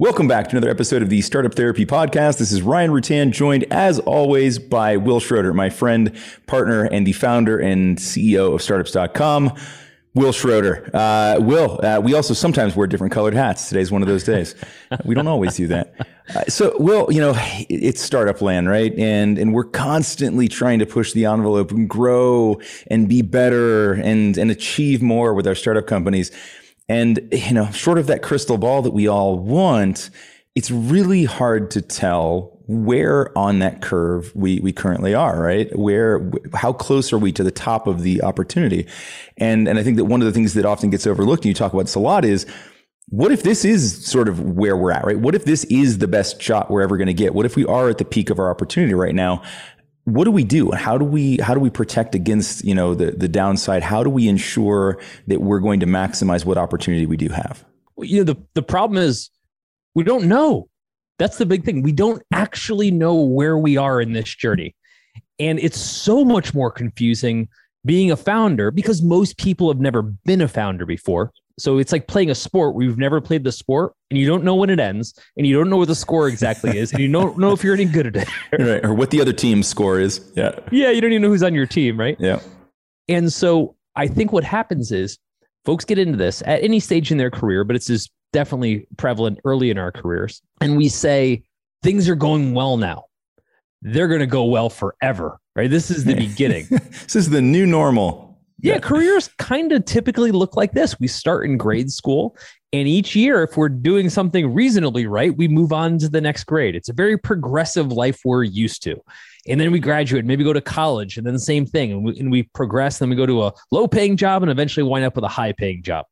Welcome back to another episode of the Startup Therapy Podcast. This is Ryan Rutan, joined as always by Wil Schroter, my friend, partner, and the founder and CEO of startups.com. Wil Schroter. Uh, Will, uh, we also sometimes wear different colored hats. Today's one of those days. we don't always do that. Uh, so, Will, you know, it's startup land, right? And and we're constantly trying to push the envelope and grow and be better and and achieve more with our startup companies. And, you know, short of that crystal ball that we all want, it's really hard to tell where on that curve we, we currently are, right? Where, how close are we to the top of the opportunity? And, and I think that one of the things that often gets overlooked, and you talk about this a lot, is what if this is sort of where we're at, right? What if this is the best shot we're ever going to get? What if we are at the peak of our opportunity right now? What do we do? How do we how do we protect against you know the the downside? How do we ensure that we're going to maximize what opportunity we do have? You know the the problem is we don't know. That's the big thing. We don't actually know where we are in this journey, and it's so much more confusing being a founder because most people have never been a founder before. So it's like playing a sport where you've never played the sport and you don't know when it ends and you don't know what the score exactly is and you don't know if you're any good at it. right. Or what the other team's score is. Yeah. Yeah. You don't even know who's on your team. Right. Yeah. And so I think what happens is folks get into this at any stage in their career, but it's just definitely prevalent early in our careers. And we say things are going well now. They're going to go well forever. Right. This is the beginning. this is the new normal. Yeah, careers kind of typically look like this. We start in grade school, and each year, if we're doing something reasonably right, we move on to the next grade. It's a very progressive life we're used to. And then we graduate, maybe go to college, and then the same thing. And we, and we progress, then we go to a low paying job and eventually wind up with a high paying job.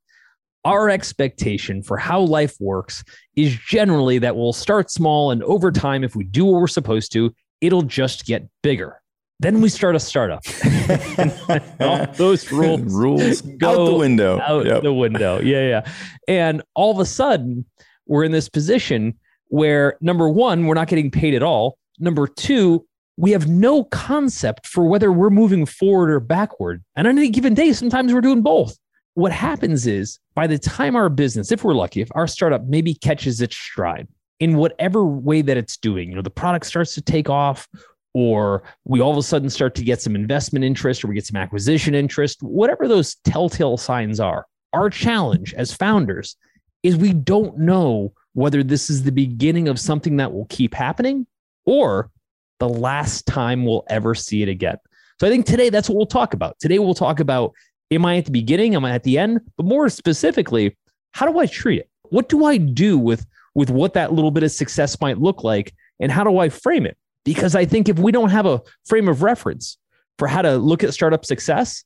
Our expectation for how life works is generally that we'll start small, and over time, if we do what we're supposed to, it'll just get bigger. Then we start a startup. all those rules rules go out the window. Out yep. the window. Yeah, yeah. And all of a sudden, we're in this position where number one, we're not getting paid at all. Number two, we have no concept for whether we're moving forward or backward. And on any given day, sometimes we're doing both. What happens is by the time our business, if we're lucky, if our startup maybe catches its stride in whatever way that it's doing, you know, the product starts to take off or we all of a sudden start to get some investment interest or we get some acquisition interest, whatever those telltale signs are. Our challenge as founders is we don't know whether this is the beginning of something that will keep happening or the last time we'll ever see it again. So I think today that's what we'll talk about. Today we'll talk about am I at the beginning, am I at the end, but more specifically, how do I treat it? What do I do with with what that little bit of success might look like and how do I frame it? Because I think if we don't have a frame of reference for how to look at startup success,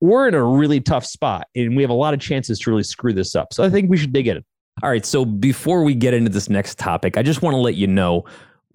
we're in a really tough spot and we have a lot of chances to really screw this up. So I think we should dig in. All right. So before we get into this next topic, I just want to let you know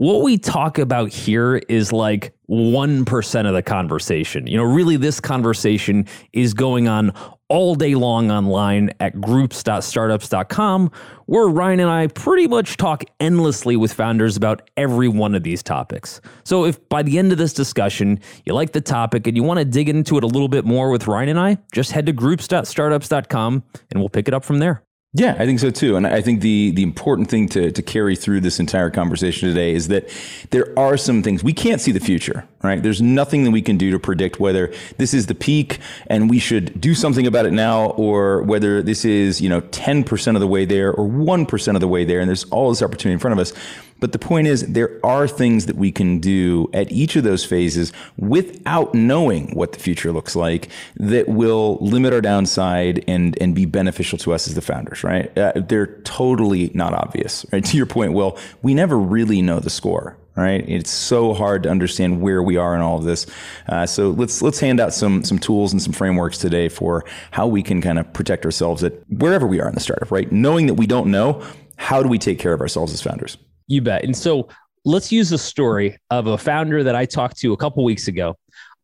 what we talk about here is like 1% of the conversation. You know, really, this conversation is going on all day long online at groups.startups.com, where Ryan and I pretty much talk endlessly with founders about every one of these topics. So, if by the end of this discussion you like the topic and you want to dig into it a little bit more with Ryan and I, just head to groups.startups.com and we'll pick it up from there. Yeah, I think so too. And I think the the important thing to, to carry through this entire conversation today is that there are some things we can't see the future, right? There's nothing that we can do to predict whether this is the peak and we should do something about it now or whether this is, you know, 10% of the way there or 1% of the way there and there's all this opportunity in front of us. But the point is, there are things that we can do at each of those phases without knowing what the future looks like that will limit our downside and, and be beneficial to us as the founders, right? Uh, they're totally not obvious, right? To your point, Will, we never really know the score right? It's so hard to understand where we are in all of this. Uh, so let's let's hand out some some tools and some frameworks today for how we can kind of protect ourselves at wherever we are in the startup, right? Knowing that we don't know, how do we take care of ourselves as founders? You bet. And so let's use a story of a founder that I talked to a couple weeks ago.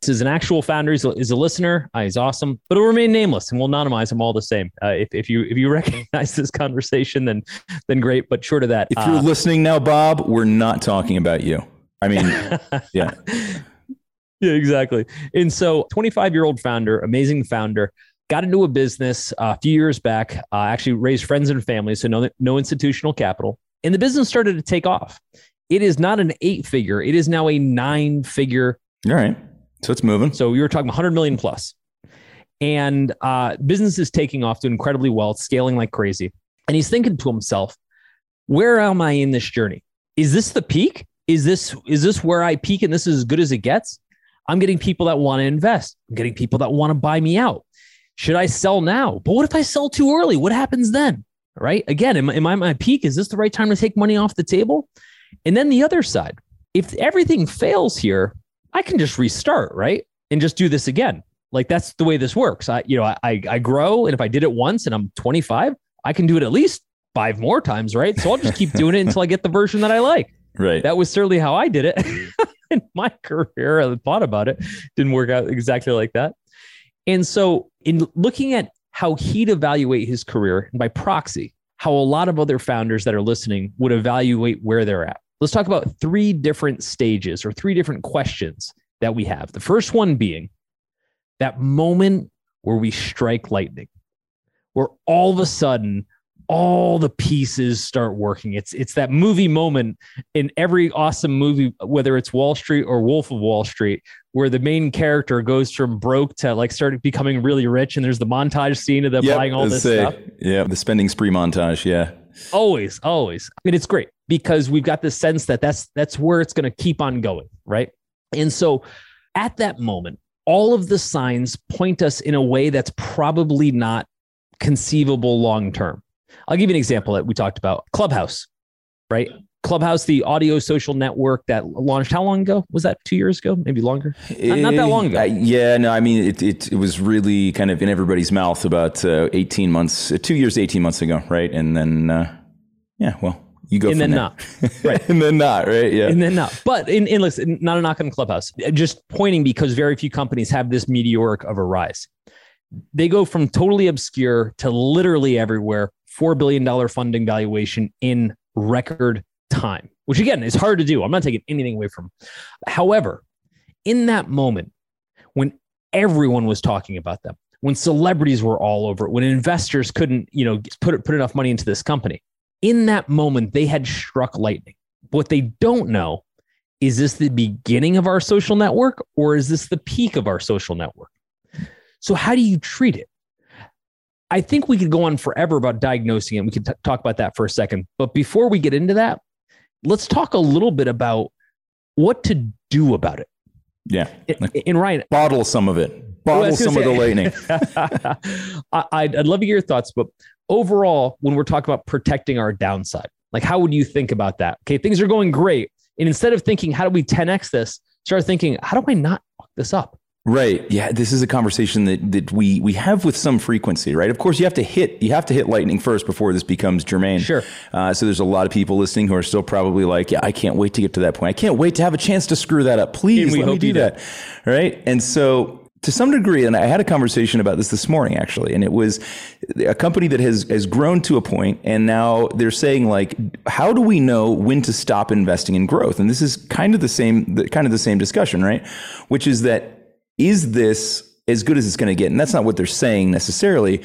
This is an actual founder. He's a, he's a listener. Uh, he's awesome, but it'll remain nameless, and we'll anonymize him all the same. Uh, if, if you if you recognize this conversation, then then great. But short of that, if you're uh, listening now, Bob, we're not talking about you. I mean, yeah, yeah, exactly. And so, 25 year old founder, amazing founder, got into a business uh, a few years back, uh, actually raised friends and family, so no, no institutional capital. And the business started to take off. It is not an eight figure, it is now a nine figure. All right. So it's moving. So we were talking 100 million plus. And uh, business is taking off, doing incredibly well, scaling like crazy. And he's thinking to himself, where am I in this journey? Is this the peak? Is this is this where I peak and this is as good as it gets? I'm getting people that want to invest. I'm getting people that want to buy me out. Should I sell now? But what if I sell too early? What happens then? Right? Again, am, am I my peak? Is this the right time to take money off the table? And then the other side, if everything fails here, I can just restart, right? And just do this again. Like that's the way this works. I, you know, I, I grow, and if I did it once and I'm 25, I can do it at least five more times, right? So I'll just keep doing it until I get the version that I like. Right. That was certainly how I did it in my career. I thought about it, didn't work out exactly like that. And so, in looking at how he'd evaluate his career, and by proxy, how a lot of other founders that are listening would evaluate where they're at. Let's talk about three different stages or three different questions that we have. The first one being that moment where we strike lightning, where all of a sudden all the pieces start working. It's it's that movie moment in every awesome movie, whether it's Wall Street or Wolf of Wall Street, where the main character goes from broke to like starting becoming really rich, and there's the montage scene of them yep, buying all this stuff. Yeah, the spending spree montage. Yeah, always, always. I mean, it's great because we've got this sense that that's that's where it's going to keep on going, right? And so, at that moment, all of the signs point us in a way that's probably not conceivable long term I'll give you an example that we talked about Clubhouse, right? Clubhouse, the audio social network that launched how long ago? Was that two years ago? Maybe longer? Not, not that long ago. Uh, yeah, no, I mean, it, it, it, was really kind of in everybody's mouth about uh, 18 months, uh, two years, 18 months ago, right? And then, uh, yeah, well, you go and then there. not right and then not right yeah and then not but in, in listen not a knock on clubhouse just pointing because very few companies have this meteoric of a rise they go from totally obscure to literally everywhere $4 billion funding valuation in record time, which again is hard to do. I'm not taking anything away from. However, in that moment, when everyone was talking about them, when celebrities were all over when investors couldn't, you know, put put enough money into this company, in that moment they had struck lightning. What they don't know is this the beginning of our social network or is this the peak of our social network? So how do you treat it? I think we could go on forever about diagnosing it. We could t- talk about that for a second. But before we get into that, let's talk a little bit about what to do about it. Yeah. In Ryan, bottle some of it. Bottle some say, of the lightning. I, would love to hear your thoughts, but overall, when we're talking about protecting our downside, like how would you think about that? Okay, things are going great. And instead of thinking, how do we 10x this, start thinking, how do I not fuck this up? Right. Yeah. This is a conversation that, that we we have with some frequency, right? Of course, you have to hit you have to hit lightning first before this becomes germane. Sure. Uh, so there's a lot of people listening who are still probably like, yeah, I can't wait to get to that point. I can't wait to have a chance to screw that up. Please let me do that. Right. And so to some degree, and I had a conversation about this this morning actually, and it was a company that has has grown to a point, and now they're saying like, how do we know when to stop investing in growth? And this is kind of the same, kind of the same discussion, right? Which is that is this as good as it's going to get? And that's not what they're saying necessarily,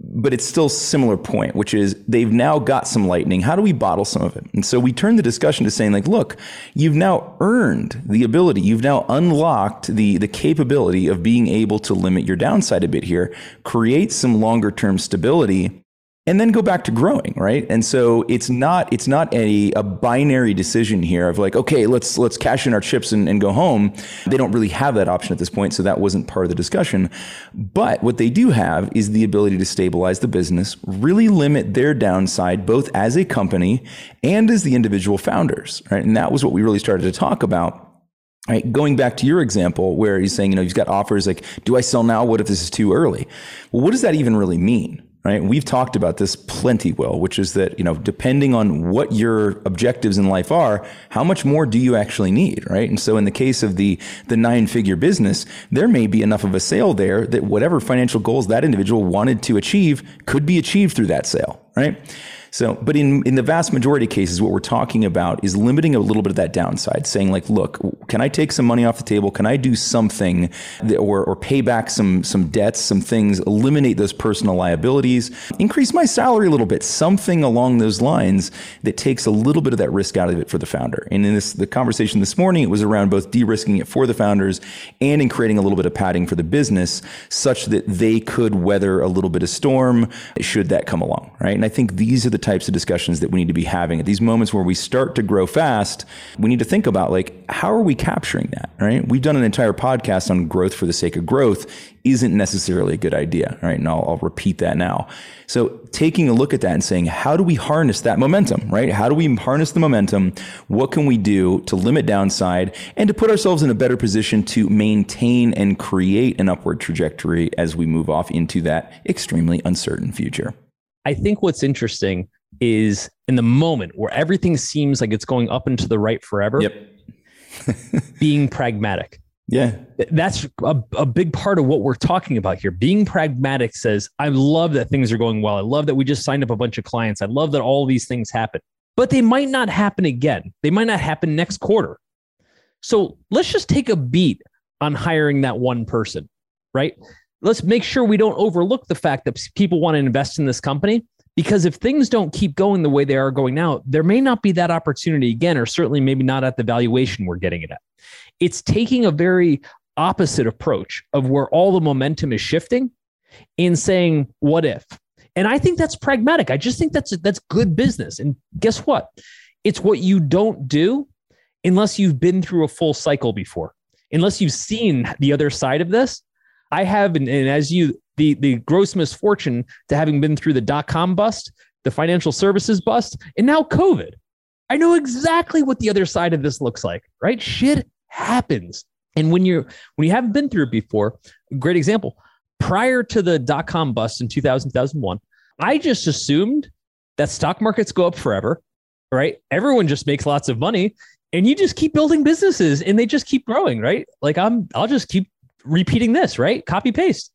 but it's still similar point, which is they've now got some lightning. How do we bottle some of it? And so we turn the discussion to saying, like, look, you've now earned the ability, you've now unlocked the, the capability of being able to limit your downside a bit here, create some longer term stability and then go back to growing right and so it's not it's not a, a binary decision here of like okay let's let's cash in our chips and, and go home they don't really have that option at this point so that wasn't part of the discussion but what they do have is the ability to stabilize the business really limit their downside both as a company and as the individual founders right and that was what we really started to talk about Right, going back to your example where he's saying, you know, he's got offers like, do I sell now? What if this is too early? Well, what does that even really mean? Right? We've talked about this plenty, Will, which is that, you know, depending on what your objectives in life are, how much more do you actually need, right? And so in the case of the, the nine figure business, there may be enough of a sale there that whatever financial goals that individual wanted to achieve could be achieved through that sale right? So, but in, in the vast majority of cases, what we're talking about is limiting a little bit of that downside, saying like, look, can I take some money off the table? Can I do something that, or, or pay back some, some debts, some things, eliminate those personal liabilities, increase my salary a little bit, something along those lines that takes a little bit of that risk out of it for the founder. And in this, the conversation this morning, it was around both de-risking it for the founders and in creating a little bit of padding for the business such that they could weather a little bit of storm should that come along, right? And I think these are the types of discussions that we need to be having at these moments where we start to grow fast. We need to think about like, how are we capturing that, right? We've done an entire podcast on growth for the sake of growth isn't necessarily a good idea, right? And I'll, I'll repeat that now. So taking a look at that and saying, how do we harness that momentum, right? How do we harness the momentum? What can we do to limit downside and to put ourselves in a better position to maintain and create an upward trajectory as we move off into that extremely uncertain future? I think what's interesting is in the moment where everything seems like it's going up and to the right forever. Yep. being pragmatic. Yeah. That's a, a big part of what we're talking about here. Being pragmatic says, I love that things are going well. I love that we just signed up a bunch of clients. I love that all these things happen, but they might not happen again. They might not happen next quarter. So let's just take a beat on hiring that one person, right? Let's make sure we don't overlook the fact that people want to invest in this company because if things don't keep going the way they are going now, there may not be that opportunity again, or certainly maybe not at the valuation we're getting it at. It's taking a very opposite approach of where all the momentum is shifting in saying, what if? And I think that's pragmatic. I just think that's that's good business. And guess what? It's what you don't do unless you've been through a full cycle before. Unless you've seen the other side of this. I have, and, and as you the the gross misfortune to having been through the dot com bust, the financial services bust, and now COVID. I know exactly what the other side of this looks like, right? Shit happens. And when you're when you haven't been through it before, great example. Prior to the dot com bust in 2000, 2001, I just assumed that stock markets go up forever, right? Everyone just makes lots of money and you just keep building businesses and they just keep growing, right? Like I'm I'll just keep repeating this, right? Copy paste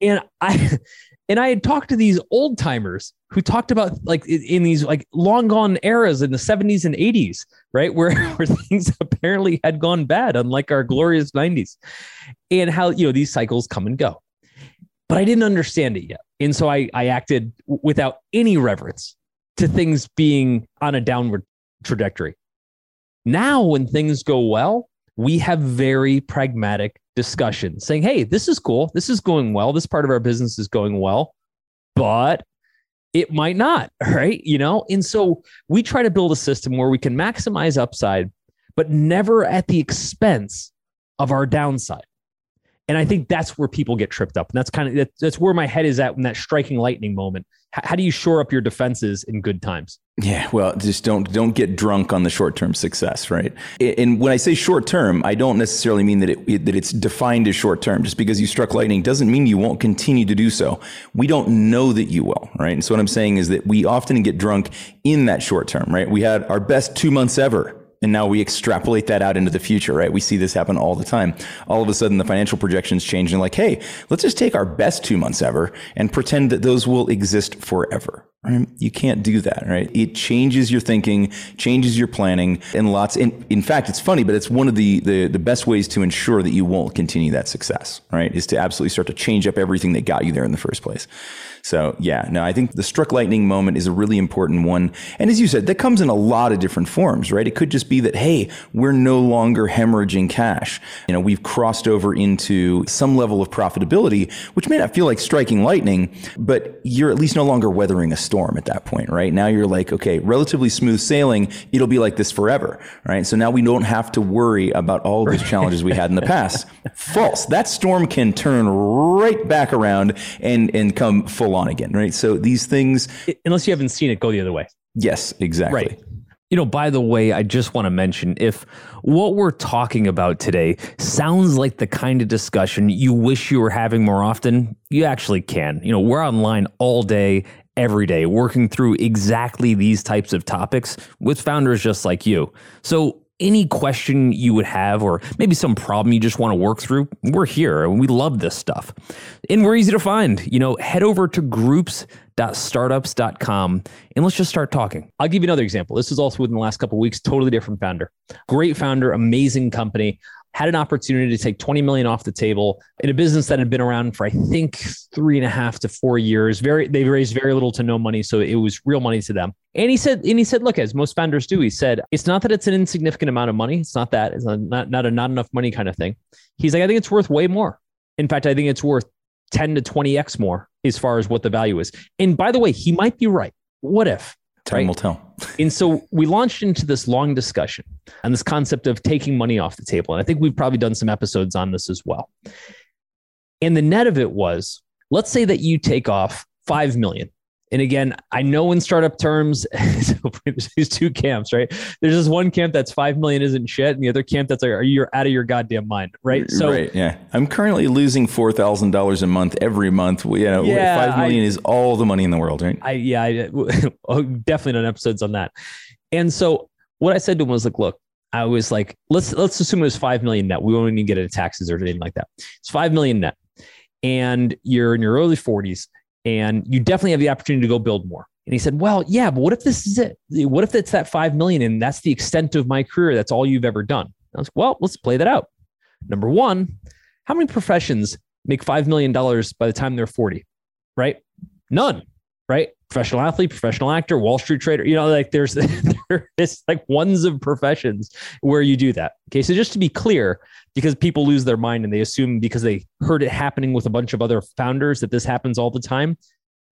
and I and I had talked to these old timers who talked about like in these like long gone eras in the 70s and 80s, right? Where, where things apparently had gone bad, unlike our glorious 90s, and how you know these cycles come and go. But I didn't understand it yet. And so I, I acted without any reverence to things being on a downward trajectory. Now, when things go well, we have very pragmatic discussion saying, hey, this is cool. This is going well. This part of our business is going well, but it might not, right? You know, and so we try to build a system where we can maximize upside, but never at the expense of our downside. And I think that's where people get tripped up. And that's kind of that's where my head is at in that striking lightning moment. How do you shore up your defenses in good times? Yeah, well, just don't don't get drunk on the short term success, right? And when I say short term, I don't necessarily mean that it, that it's defined as short term. Just because you struck lightning doesn't mean you won't continue to do so. We don't know that you will, right? And so what I'm saying is that we often get drunk in that short term, right? We had our best two months ever and now we extrapolate that out into the future, right? We see this happen all the time. All of a sudden, the financial projections change and like, hey, let's just take our best two months ever and pretend that those will exist forever. Right? You can't do that, right? It changes your thinking, changes your planning, and lots. In, in fact, it's funny, but it's one of the, the the best ways to ensure that you won't continue that success, right? Is to absolutely start to change up everything that got you there in the first place. So yeah, no, I think the struck lightning moment is a really important one. And as you said, that comes in a lot of different forms, right? It could just be that, hey, we're no longer hemorrhaging cash. You know, we've crossed over into some level of profitability, which may not feel like striking lightning, but you're at least no longer weathering a storm at that point, right? Now you're like, okay, relatively smooth sailing. It'll be like this forever, right? So now we don't have to worry about all those challenges we had in the past. False. That storm can turn right back around and, and come full on again, right? So these things, unless you haven't seen it, go the other way. Yes, exactly. Right. You know, by the way, I just want to mention if what we're talking about today sounds like the kind of discussion you wish you were having more often, you actually can. You know, we're online all day, every day, working through exactly these types of topics with founders just like you. So any question you would have, or maybe some problem you just want to work through, we're here and we love this stuff. And we're easy to find. You know, head over to groups.startups.com and let's just start talking. I'll give you another example. This was also within the last couple weeks, totally different founder. Great founder, amazing company had an opportunity to take 20 million off the table in a business that had been around for I think three and a half to four years. Very they've raised very little to no money, so it was real money to them. And he said, and he said, look, as most founders do, he said, it's not that it's an insignificant amount of money. It's not that. It's not not a not enough money kind of thing. He's like, I think it's worth way more. In fact, I think it's worth 10 to 20x more as far as what the value is. And by the way, he might be right. What if? Time right? will tell. And so we launched into this long discussion and this concept of taking money off the table. And I think we've probably done some episodes on this as well. And the net of it was let's say that you take off 5 million and again, I know in startup terms, there's these two camps, right? There's this one camp that's five million isn't shit, and the other camp that's like, you're you out of your goddamn mind, right? So, right, yeah. I'm currently losing four thousand dollars a month every month. You know, yeah, five million I, is all the money in the world, right? I yeah, I, oh, definitely done episodes on that. And so what I said to him was like, look, I was like, let's let's assume it was five million net. We won't even get into taxes or anything like that. It's five million net, and you're in your early 40s and you definitely have the opportunity to go build more. And he said, Well, yeah, but what if this is it? What if it's that 5 million and that's the extent of my career? That's all you've ever done. I was like, Well, let's play that out. Number one, how many professions make $5 million by the time they're 40? Right? None. Right? Professional athlete, professional actor, Wall Street trader. You know, like there's there's like ones of professions where you do that. Okay. So just to be clear, because people lose their mind and they assume because they heard it happening with a bunch of other founders that this happens all the time.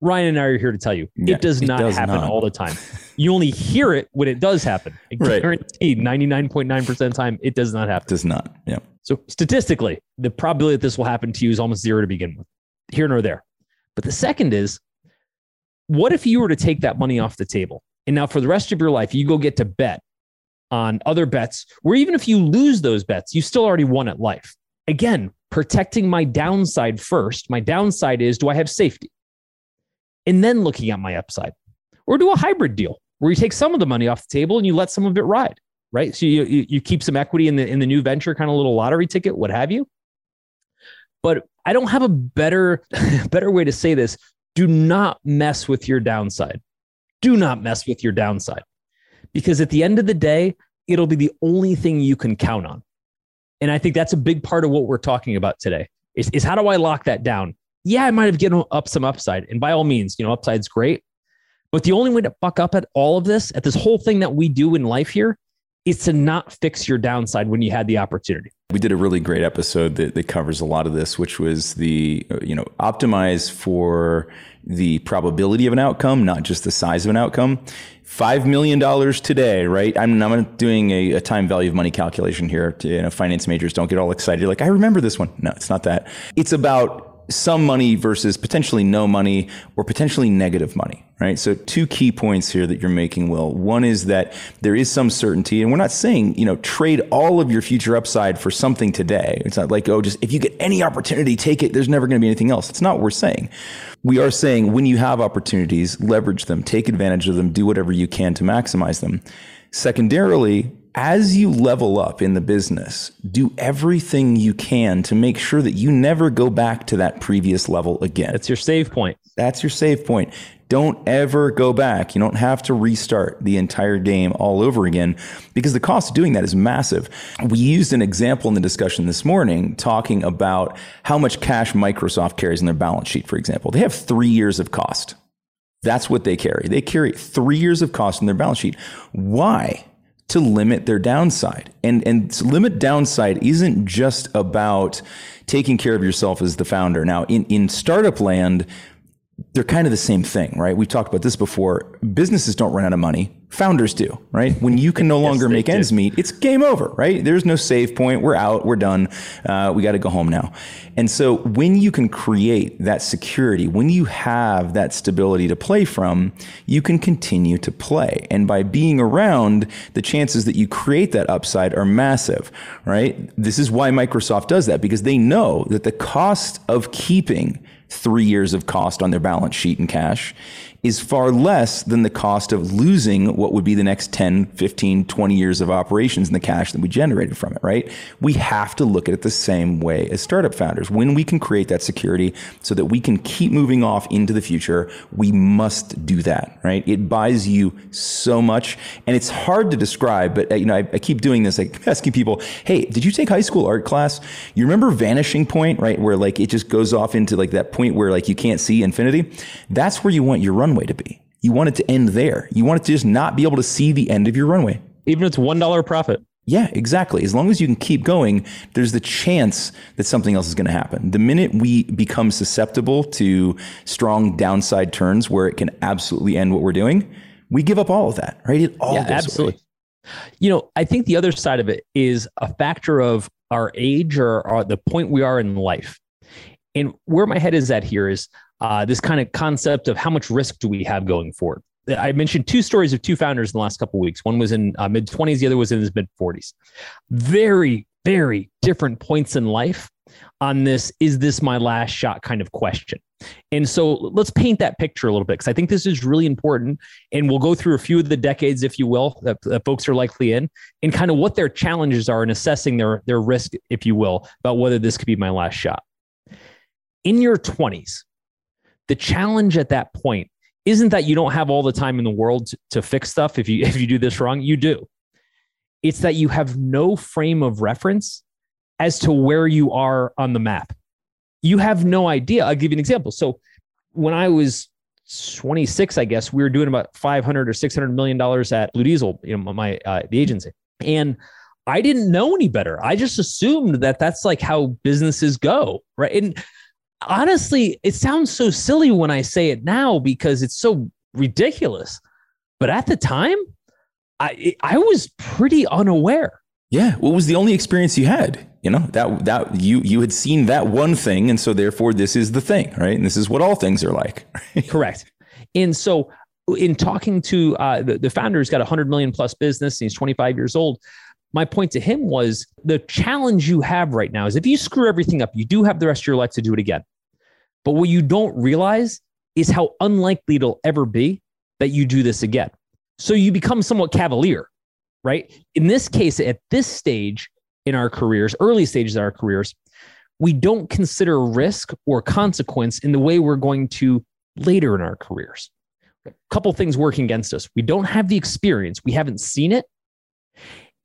Ryan and I are here to tell you yeah, it does not it does happen not. all the time. You only hear it when it does happen. I right. guarantee 99.9% of the time it does not happen. It Does not. Yeah. So statistically, the probability that this will happen to you is almost zero to begin with, here nor there. But the second is, what if you were to take that money off the table? And now for the rest of your life, you go get to bet on other bets, where even if you lose those bets, you still already won at life. Again, protecting my downside first. My downside is do I have safety? And then looking at my upside. Or do a hybrid deal where you take some of the money off the table and you let some of it ride, right? So you, you, keep some equity in the, in the new venture, kind of little lottery ticket, what have you. But I don't have a better, better way to say this. Do not mess with your downside. Do not mess with your downside because at the end of the day, it'll be the only thing you can count on. And I think that's a big part of what we're talking about today is, is how do I lock that down? Yeah, I might have given up some upside. And by all means, you know, upside's great. But the only way to fuck up at all of this, at this whole thing that we do in life here, is to not fix your downside when you had the opportunity. We did a really great episode that, that covers a lot of this, which was the, you know, optimize for the probability of an outcome, not just the size of an outcome. $5 million today, right? I'm, I'm doing a, a, time value of money calculation here. To, you know, finance majors don't get all excited. You're like, I remember this one. No, it's not that. It's about some money versus potentially no money or potentially negative money, right? So two key points here that you're making, Will. One is that there is some certainty, and we're not saying, you know, trade all of your future upside for something today. It's not like, oh, just if you get any opportunity, take it. There's never going to be anything else. It's not what we're saying. We are saying when you have opportunities, leverage them, take advantage of them, do whatever you can to maximize them. Secondarily, as you level up in the business, do everything you can to make sure that you never go back to that previous level again. That's your save point. That's your save point. Don't ever go back. You don't have to restart the entire game all over again because the cost of doing that is massive. We used an example in the discussion this morning talking about how much cash Microsoft carries in their balance sheet, for example. They have three years of cost. That's what they carry. They carry three years of cost in their balance sheet. Why? To limit their downside. And and limit downside isn't just about taking care of yourself as the founder. Now, in in startup land, they're kind of the same thing, right? We've talked about this before. Businesses don't run out of money. Founders do, right? When you can no longer yes, make do. ends meet, it's game over, right? There's no save point. We're out. We're done. Uh, we got to go home now. And so when you can create that security, when you have that stability to play from, you can continue to play. And by being around, the chances that you create that upside are massive, right? This is why Microsoft does that because they know that the cost of keeping three years of cost on their balance sheet in cash is far less than the cost of losing what would be the next 10, 15, 20 years of operations and the cash that we generated from it, right? We have to look at it the same way as startup founders. When we can create that security so that we can keep moving off into the future, we must do that, right? It buys you so much and it's hard to describe, but you know, I, I keep doing this, like asking people, Hey, did you take high school art class? You remember vanishing point, right? Where like it just goes off into like that point where like you can't see infinity. That's where you want your runway to be. You want it to end there. You want it to just not be able to see the end of your runway. Even if it's $1 profit. Yeah, exactly. As long as you can keep going, there's the chance that something else is going to happen. The minute we become susceptible to strong downside turns where it can absolutely end what we're doing, we give up all of that, right? It all yeah, absolutely. away. You know, I think the other side of it is a factor of our age or, or the point we are in life. And where my head is at here is uh, this kind of concept of how much risk do we have going forward. I mentioned two stories of two founders in the last couple of weeks. One was in uh, mid 20s, the other was in his mid 40s. Very, very different points in life on this is this my last shot kind of question. And so let's paint that picture a little bit because I think this is really important. And we'll go through a few of the decades, if you will, that, that folks are likely in, and kind of what their challenges are in assessing their, their risk, if you will, about whether this could be my last shot. In your 20s, the challenge at that point isn't that you don't have all the time in the world to, to fix stuff if you if you do this wrong you do. It's that you have no frame of reference as to where you are on the map. You have no idea. I'll give you an example. So when i was 26 i guess we were doing about 500 or 600 million dollars at blue diesel you know my uh, the agency. And i didn't know any better. I just assumed that that's like how businesses go right? And honestly, it sounds so silly when I say it now because it's so ridiculous. But at the time, I I was pretty unaware. Yeah, what was the only experience you had? You know that that you you had seen that one thing, and so therefore this is the thing, right? And this is what all things are like. Correct. And so, in talking to uh, the, the founder, who's got a hundred million plus business, and he's 25 years old. My point to him was the challenge you have right now is if you screw everything up, you do have the rest of your life to do it again. But what you don't realize is how unlikely it'll ever be that you do this again. So you become somewhat cavalier, right? In this case, at this stage in our careers, early stages of our careers, we don't consider risk or consequence in the way we're going to later in our careers. A couple things working against us. We don't have the experience, we haven't seen it,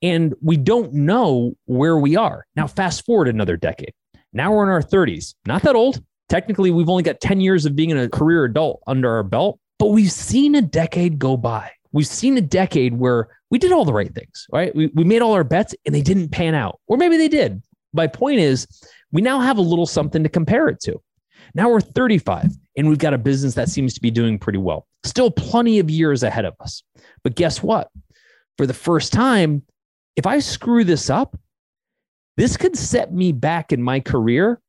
and we don't know where we are. Now, fast forward another decade. Now we're in our 30s, not that old, Technically, we've only got 10 years of being a career adult under our belt, but we've seen a decade go by. We've seen a decade where we did all the right things, right? We, we made all our bets and they didn't pan out, or maybe they did. My point is, we now have a little something to compare it to. Now we're 35 and we've got a business that seems to be doing pretty well. Still plenty of years ahead of us. But guess what? For the first time, if I screw this up, this could set me back in my career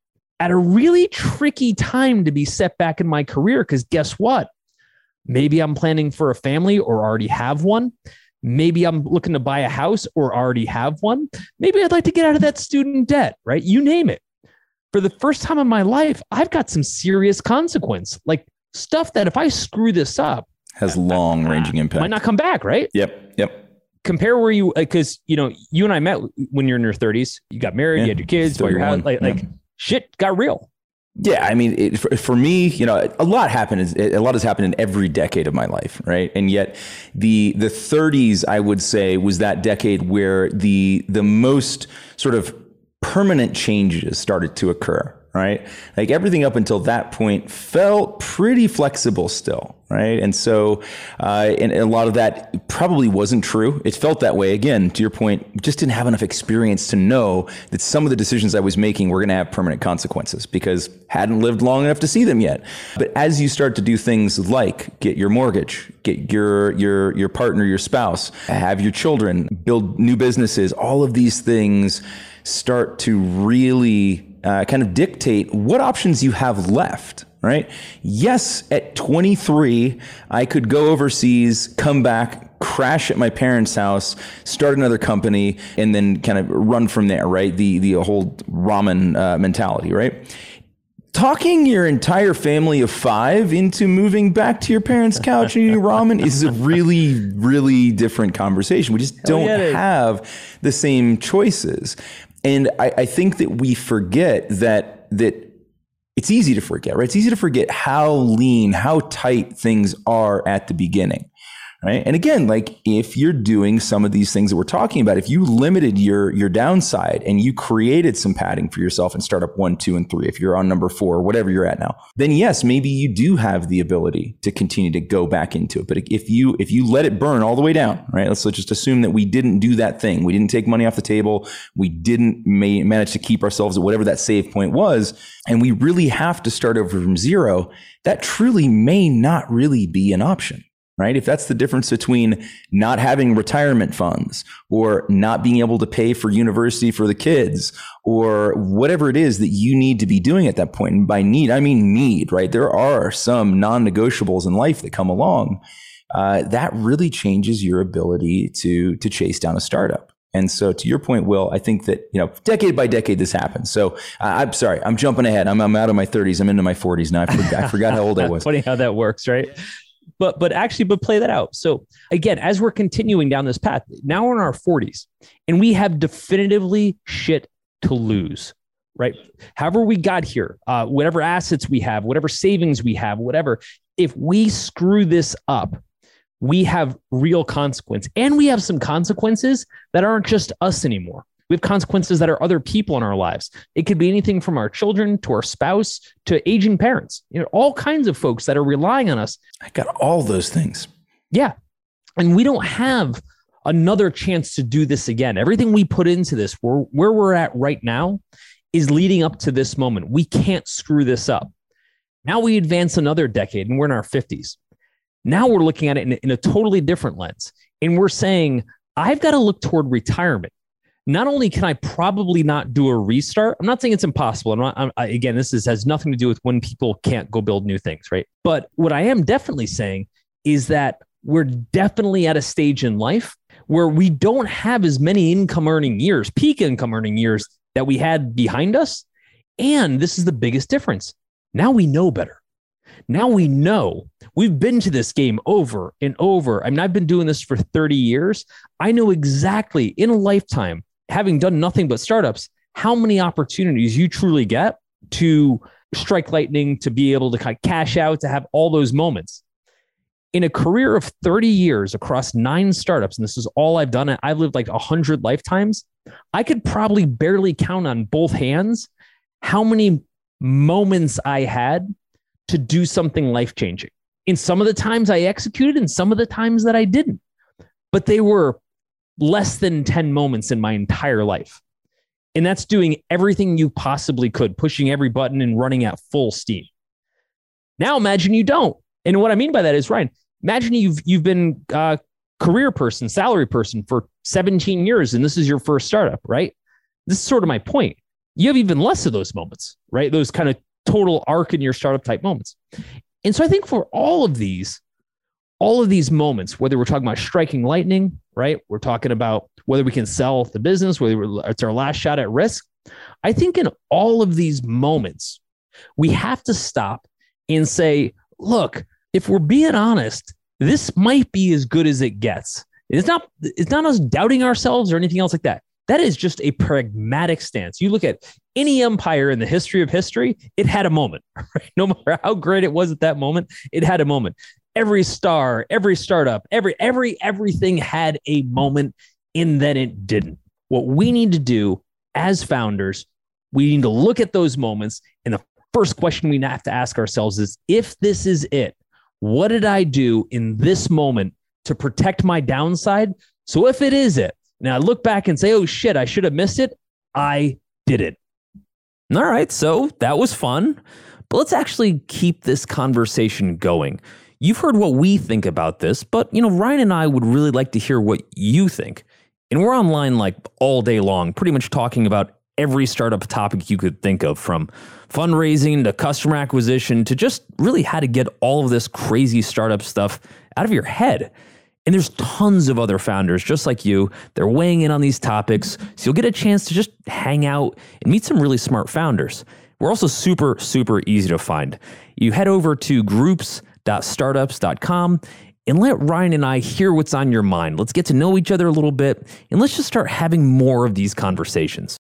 at a really tricky time to be set back in my career. Because guess what? Maybe I'm planning for a family or already have one. Maybe I'm looking to buy a house or already have one. Maybe I'd like to get out of that student debt, right? You name it. For the first time in my life, I've got some serious consequence, like stuff that if I screw this up, has long ranging impact. Might not come back, right? Yep. Yep. Compare where you, because, you know, you and I met when you're in your 30s. You got married, yeah. you had your kids, bought your house. Like, like shit got real. Yeah, I mean, it, for, for, me, you know, a lot happened. A lot has happened in every decade of my life, right? And yet, the the 30s, I would say, was that decade where the the most sort of permanent changes started to occur right? Like everything up until that point felt pretty flexible still, right? And so, uh, and a lot of that probably wasn't true. It felt that way. Again, to your point, just didn't have enough experience to know that some of the decisions I was making were going to have permanent consequences because hadn't lived long enough to see them yet. But as you start to do things like get your mortgage, get your your your partner, your spouse, have your children, build new businesses, all of these things start to really uh, kind of dictate what options you have left, right? Yes, at 23, I could go overseas, come back, crash at my parents' house, start another company, and then kind of run from there, right? The the whole ramen uh, mentality, right? talking your entire family of five into moving back to your parents' couch and eating ramen is a really, really different conversation. We just don't have the same choices. And I, I think that we forget that that it's easy to forget, right? It's easy to forget how lean, how tight things are at the beginning right? And again like if you're doing some of these things that we're talking about if you limited your your downside and you created some padding for yourself in startup one two and three if you're on number four or whatever you're at now then yes maybe you do have the ability to continue to go back into it. But if you if you let it burn all the way down right? Let's, let's just assume that we didn't do that thing. We didn't take money off the table. We didn't ma- manage to keep ourselves at whatever that save point was and we really have to start over from zero that truly may not really be an option right? If that's the difference between not having retirement funds or not being able to pay for university for the kids or whatever it is that you need to be doing at that point. And by need, I mean need, right? There are some non negotiables in life that come along. Uh, that really changes your ability to to chase down a startup. And so, to your point, Will, I think that you know, decade by decade, this happens. So, uh, I'm sorry, I'm jumping ahead. I'm, I'm out of my 30s. I'm into my 40s now. I forgot, I forgot how old I was. Funny how that works, right? But but actually but play that out. So again as we're continuing down this path now we're in our 40s and we have definitively shit to lose right? However we got here uh, whatever assets we have whatever savings we have whatever if we screw this up we have real consequence. And we have some consequences that aren't just us anymore we have consequences that are other people in our lives. It could be anything from our children to our spouse to aging parents, you know, all kinds of folks that are relying on us. I got all those things. Yeah. And we don't have another chance to do this again. Everything we put into this, where, where we're at right now, is leading up to this moment. We can't screw this up. Now we advance another decade and we're in our 50s. Now we're looking at it in, in a totally different lens. And we're saying, I've got to look toward retirement not only can I probably not do a restart, I'm not saying it's impossible. I'm not, I'm, I, again, this is, has nothing to do with when people can't go build new things, right? But what I am definitely saying is that we're definitely at a stage in life where we don't have as many income earning years, peak income earning years that we had behind us. And this is the biggest difference. Now we know better. Now we know we've been to this game over and over. I mean, I've been doing this for 30 years. I know exactly in a lifetime having done nothing but startups, how many opportunities you truly get to strike lightning, to be able to kind of cash out, to have all those moments. In a career of 30 years across nine startups, and this is all I've done, I've lived like 100 lifetimes. I could probably barely count on both hands how many moments I had to do something life changing. In some of the times I executed, and some of the times that I didn't. But they were less than 10 moments in my entire life. And that's doing everything you possibly could, pushing every button and running at full steam. Now imagine you don't. And what I mean by that is, Ryan, imagine you've you've been a career person, salary person for 17 years, and this is your first startup, right? This is sort of my point. You have even less of those moments, right? Those kind of total arc in your startup type moments. And so I think for all of these, all of these moments, whether we're talking about striking lightning, right? We're talking about whether we can sell the business, whether it's our last shot at risk. I think in all of these moments, we have to stop and say, look, if we're being honest, this might be as good as it gets. It's not, it's not us doubting ourselves or anything else like that. That is just a pragmatic stance. You look at any empire in the history of history, it had a moment, right? No matter how great it was at that moment, it had a moment every star, every startup, every every everything had a moment and then it didn't. What we need to do as founders, we need to look at those moments and the first question we have to ask ourselves is if this is it, what did I do in this moment to protect my downside? So if it is it, now I look back and say, "Oh shit, I should have missed it." I did it. All right, so that was fun. But let's actually keep this conversation going. You've heard what we think about this, but you know, Ryan and I would really like to hear what you think. And we're online like all day long, pretty much talking about every startup topic you could think of from fundraising to customer acquisition to just really how to get all of this crazy startup stuff out of your head. And there's tons of other founders just like you. They're weighing in on these topics. So you'll get a chance to just hang out and meet some really smart founders. We're also super, super easy to find. You head over to groups.startups.com and let Ryan and I hear what's on your mind. Let's get to know each other a little bit and let's just start having more of these conversations.